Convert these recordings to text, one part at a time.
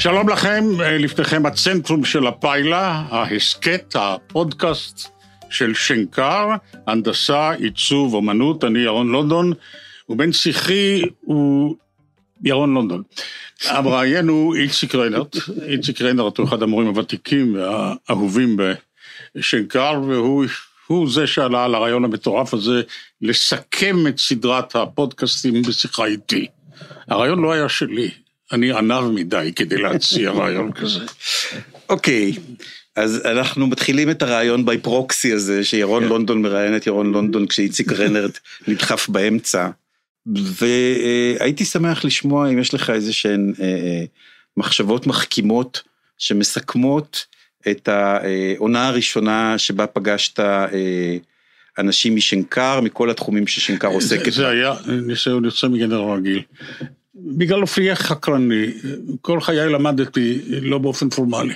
שלום לכם, לפניכם הצנטרום של הפיילה, ההסכת, הפודקאסט של שנקר, הנדסה, עיצוב, אומנות, אני ירון לונדון, ובן שיחי הוא ירון לונדון. המראיין הוא איציק ריינרט, איציק ריינרט הוא אחד המורים הוותיקים והאהובים בשנקר, והוא זה שעלה על הרעיון המטורף הזה לסכם את סדרת הפודקאסטים בשיחה איתי. הרעיון לא היה שלי, אני ענב מדי כדי להציע רעיון כזה. אוקיי, אז אנחנו מתחילים את הרעיון בי פרוקסי הזה, שירון כן. לונדון מראיין את ירון לונדון כשאיציק רנרט נדחף באמצע. והייתי שמח לשמוע אם יש לך איזה שהן אה, אה, מחשבות מחכימות שמסכמות את העונה הראשונה שבה פגשת אה, אנשים משנקר, מכל התחומים ששנקר עוסקת. זה היה ניסיון יוצא מגדר רגיל. בגלל אופייה חקרני, כל חיי למדתי לא באופן פורמלי.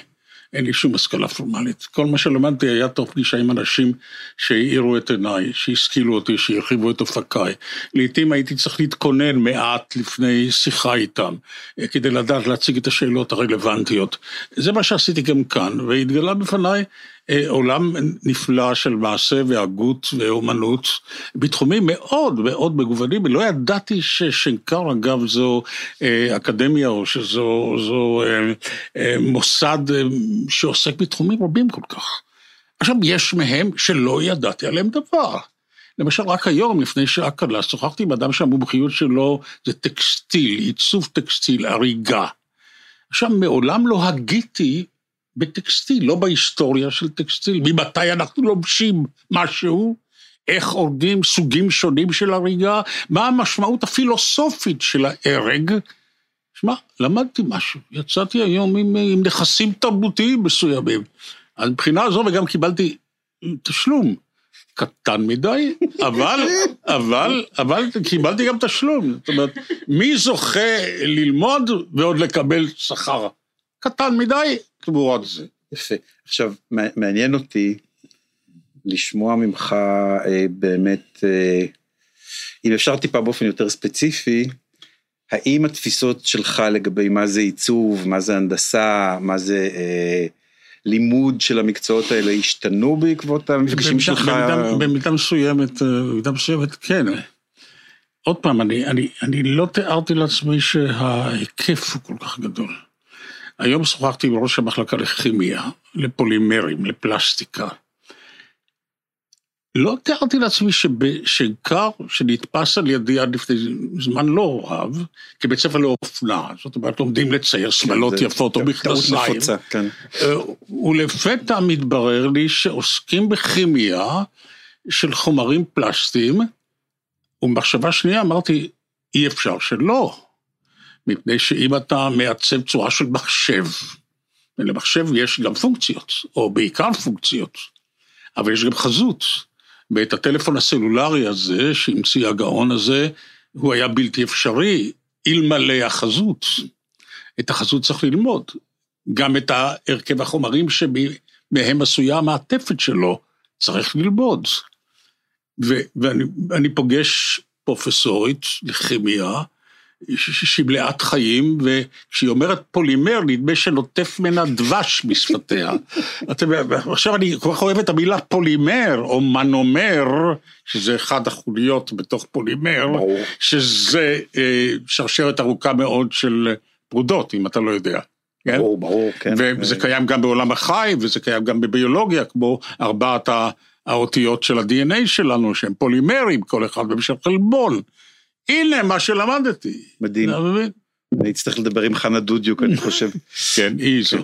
אין לי שום השכלה פורמלית. כל מה שלמדתי היה תוך פגישה עם אנשים שהאירו את עיניי, שהשכילו אותי, שהרחיבו את אופקיי. לעתים הייתי צריך להתכונן מעט לפני שיחה איתם, כדי לדעת להציג את השאלות הרלוונטיות. זה מה שעשיתי גם כאן, והתגלה בפניי אה, עולם נפלא של מעשה והגות ואומנות, בתחומים מאוד מאוד מגוונים, לא ידעתי ששנקר אגב זו אה, אקדמיה או שזו אה, מוסד שעוסק בתחומים רבים כל כך. עכשיו, יש מהם שלא ידעתי עליהם דבר. למשל, רק היום, לפני שעה קלה, שוחחתי עם אדם שהמומחיות שלו זה טקסטיל, עיצוב טקסטיל, הריגה. עכשיו, מעולם לא הגיתי בטקסטיל, לא בהיסטוריה של טקסטיל. ממתי אנחנו לובשים משהו? איך הורגים סוגים שונים של הריגה? מה המשמעות הפילוסופית של ההרג? שמע, למדתי משהו, יצאתי היום עם, עם נכסים תרבותיים מסוימים. אז מבחינה זו, וגם קיבלתי תשלום. קטן מדי, אבל, אבל, אבל קיבלתי גם תשלום. זאת אומרת, מי זוכה ללמוד ועוד לקבל שכר? קטן מדי תמורת זה. יפה. עכשיו, מעניין אותי לשמוע ממך אה, באמת, אה, אם אפשר טיפה באופן יותר ספציפי, האם התפיסות שלך לגבי מה זה עיצוב, מה זה הנדסה, מה זה אה, לימוד של המקצועות האלה השתנו בעקבות המפגשים שלך? במידה, מסוימת, אה, במידה מסוימת כן. עוד פעם, אני, אני, אני לא תיארתי לעצמי שההיקף הוא כל כך גדול. היום שוחחתי עם ראש המחלקה לכימיה, לפולימרים, לפלסטיקה. לא תיארתי לעצמי שבשנקר, שנתפס על ידי עד לפני זמן לא רב, כבית ספר לאופנה, זאת אומרת, לומדים לצייר שמלות כן, יפות או מכנסיים, כן. אה, ולפתע מתברר לי שעוסקים בכימיה של חומרים פלסטיים, ובמחשבה שנייה אמרתי, אי אפשר שלא. מפני שאם אתה מעצב צורה של מחשב, ולמחשב יש גם פונקציות, או בעיקר פונקציות, אבל יש גם חזות. ואת הטלפון הסלולרי הזה, שהמציא הגאון הזה, הוא היה בלתי אפשרי, אלמלא החזות. את החזות צריך ללמוד. גם את הרכב החומרים שמהם עשויה המעטפת שלו, צריך ללמוד. ואני פוגש פרופסורית לכימיה, שהיא מלאת חיים, וכשהיא אומרת פולימר, נדמה שנוטף ממנה דבש בשפתיה. עכשיו אני כל כך אוהב את המילה פולימר, או מונומר, שזה אחד החוליות בתוך פולימר, שזה אה, שרשרת ארוכה מאוד של פרודות, אם אתה לא יודע. כן? ברור, ברור, כן. וזה קיים גם בעולם החי, וזה קיים גם בביולוגיה, כמו ארבעת האותיות של ה-DNA שלנו, שהם פולימרים, כל אחד במשך חלבון. הנה מה שלמדתי. מדהים. אני אצטרך לדבר עם חנה דודיוק, אני חושב. כן, היא זו.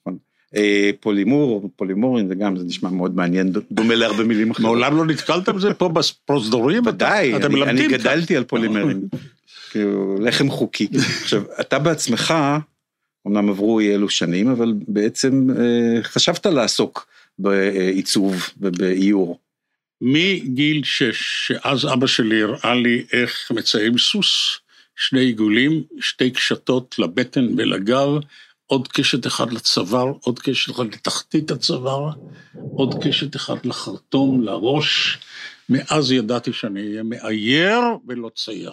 נכון. אה, פולימור, פולימורים, זה גם, זה נשמע מאוד מעניין, דומה להרבה מילים אחרות. מעולם לא נתקלת בזה פה בפרוזדורים? ודאי, אני גדלתי על פולימרים. כאילו, לחם חוקי. עכשיו, אתה בעצמך, אמנם עברו אי אלו שנים, אבל בעצם אה, חשבת לעסוק בעיצוב ובאיור. מגיל שש, שאז אבא שלי הראה לי איך מציירים סוס, שני עיגולים, שתי קשתות לבטן ולגב, עוד קשת אחד לצוואר, עוד קשת אחד לתחתית הצוואר, עוד קשת אחד לחרטום, לראש. מאז ידעתי שאני אהיה מאייר ולא צייר.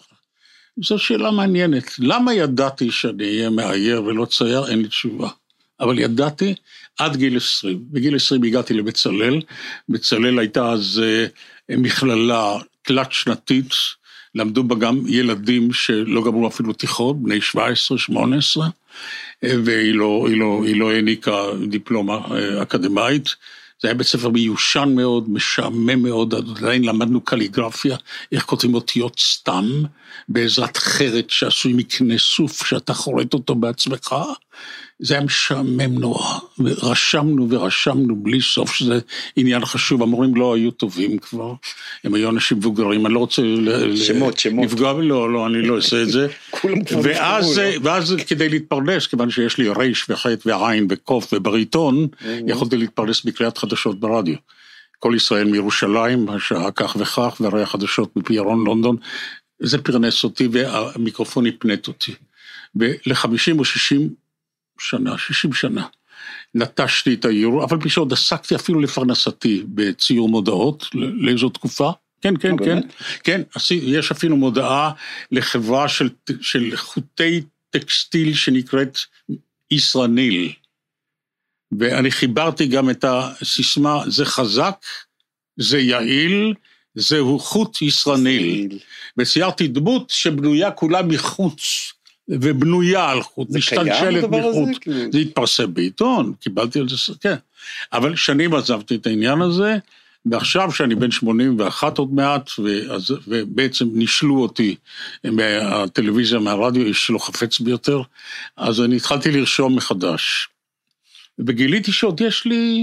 זו שאלה מעניינת. למה ידעתי שאני אהיה מאייר ולא צייר? אין לי תשובה. אבל ידעתי עד גיל 20. בגיל 20 הגעתי לבצלאל, בצלאל הייתה אז אה, מכללה תלת שנתית, למדו בה גם ילדים שלא גמרו אפילו תיכון, בני 17-18, אה, והיא לא, היא לא, היא לא העניקה דיפלומה אה, אקדמאית. זה היה בית ספר מיושן מאוד, משעמם מאוד, עדיין למדנו קליגרפיה, איך כותבים אותיות סתם, בעזרת חרת שעשוי מקנה סוף, שאתה חורט אותו בעצמך, זה היה משעמם נורא, ורשמנו ורשמנו בלי סוף, שזה עניין חשוב, המורים לא היו טובים כבר, הם היו אנשים מבוגרים, אני לא רוצה שמות, שמות. לפגוע, לא, לא, אני לא אעשה את זה. כולם כבר ואז, לא? ואז כדי להתפרנס, כיוון שיש לי רייש וחטא ועין וקוף ובריטון, יכולתי להתפרנס בקריאת חדשות ברדיו. כל ישראל מירושלים, השעה כך וכך, והרי החדשות מפי ירון לונדון, זה פרנס אותי והמיקרופון הפנט אותי. ול-50 או 60 שנה, 60 שנה, נטשתי את האיור, אבל פי שעוד עסקתי אפילו לפרנסתי בציור מודעות לאיזו תקופה. כן, כן, אה, כן? כן, יש אפילו מודעה לחברה של, של חוטי טקסטיל שנקראת ישראניל. ואני חיברתי גם את הסיסמה, זה חזק, זה יעיל, זהו חוט ישראניל. וציירתי דמות שבנויה כולה מחוץ, ובנויה על חוט, משתלשלת הזה? מחוט. כאילו, זה התפרסם בעיתון, קיבלתי על זה, כן. אבל שנים עזבתי את העניין הזה, ועכשיו שאני בן 81 עוד מעט, ואז, ובעצם נישלו אותי מהטלוויזיה, מהרדיו, איש שלא חפץ ביותר, אז אני התחלתי לרשום מחדש. וגיליתי שעוד יש לי,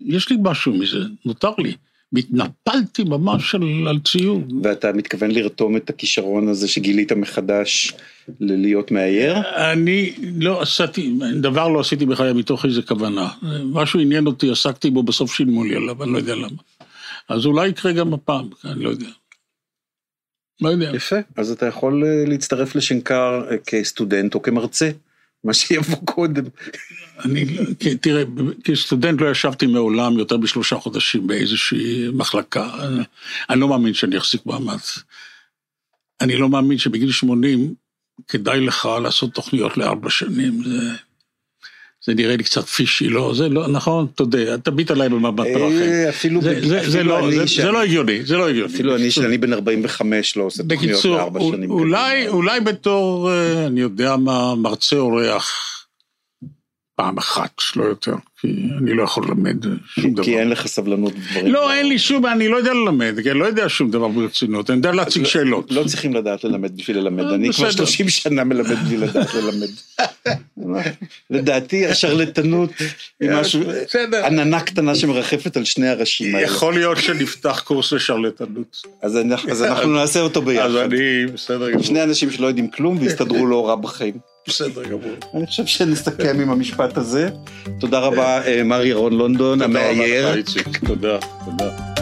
יש לי משהו מזה, נותר לי. התנפלתי ממש על, על ציור. ואתה מתכוון לרתום את הכישרון הזה שגילית מחדש ללהיות מאייר? אני לא עשיתי, דבר לא עשיתי בחיי מתוך איזה כוונה. משהו עניין אותי, עסקתי בו, בסוף שילמו לי עליו, אני לא יודע למה. אז אולי יקרה גם הפעם, אני לא יודע. לא יודע. יפה, אז אתה יכול אה, להצטרף לשנקר אה, כסטודנט או כמרצה, מה שיבוא קודם. אני, תראה, כסטודנט לא ישבתי מעולם יותר משלושה חודשים באיזושהי מחלקה. אני לא מאמין שאני אחזיק מעמד. אני לא מאמין שבגיל 80 כדאי לך לעשות תוכניות לארבע שנים. זה, זה נראה לי קצת פישי, לא? זה לא, נכון? תודה, תביט עליי במבט פרחים. אה, אפילו זה, זה, לא, זה, זה לא הגיוני, זה לא הגיוני. אפילו אני שאני בן 45 לא עושה תוכניות בקיצור, לארבע שנים. אולי, קדימה. אולי בתור, אה, אני יודע מה, מרצה אורח פעם אחת, לא יותר, כי אני לא יכול ללמד שום דבר. כי אין לך סבלנות לדברים. לא, אין לי שום, אני לא יודע ללמד, כי אני לא יודע שום דבר ברצינות, אני יודע להציג שאלות. לא צריכים לדעת ללמד בשביל ללמד, אה, אני כבר בסדר. 30 שנה מלמד בלי לדעת ללמד. לדעתי השרלטנות היא משהו, בסדר. עננה קטנה שמרחפת על שני הראשים האלה. יכול להיות שנפתח קורס לשרלטנות. אז אנחנו- אז אנחנו נעשה אותו אז ביחד. אני, בסדר גמור. שני אנשים שלא יודעים כלום והסתדרו לא רע בחיים. בסדר גמור. אני חושב שנסכם עם המשפט הזה. תודה רבה, אה, מר ירון לונדון, תודה רבה המאייר. לך, איציק. תודה, תודה.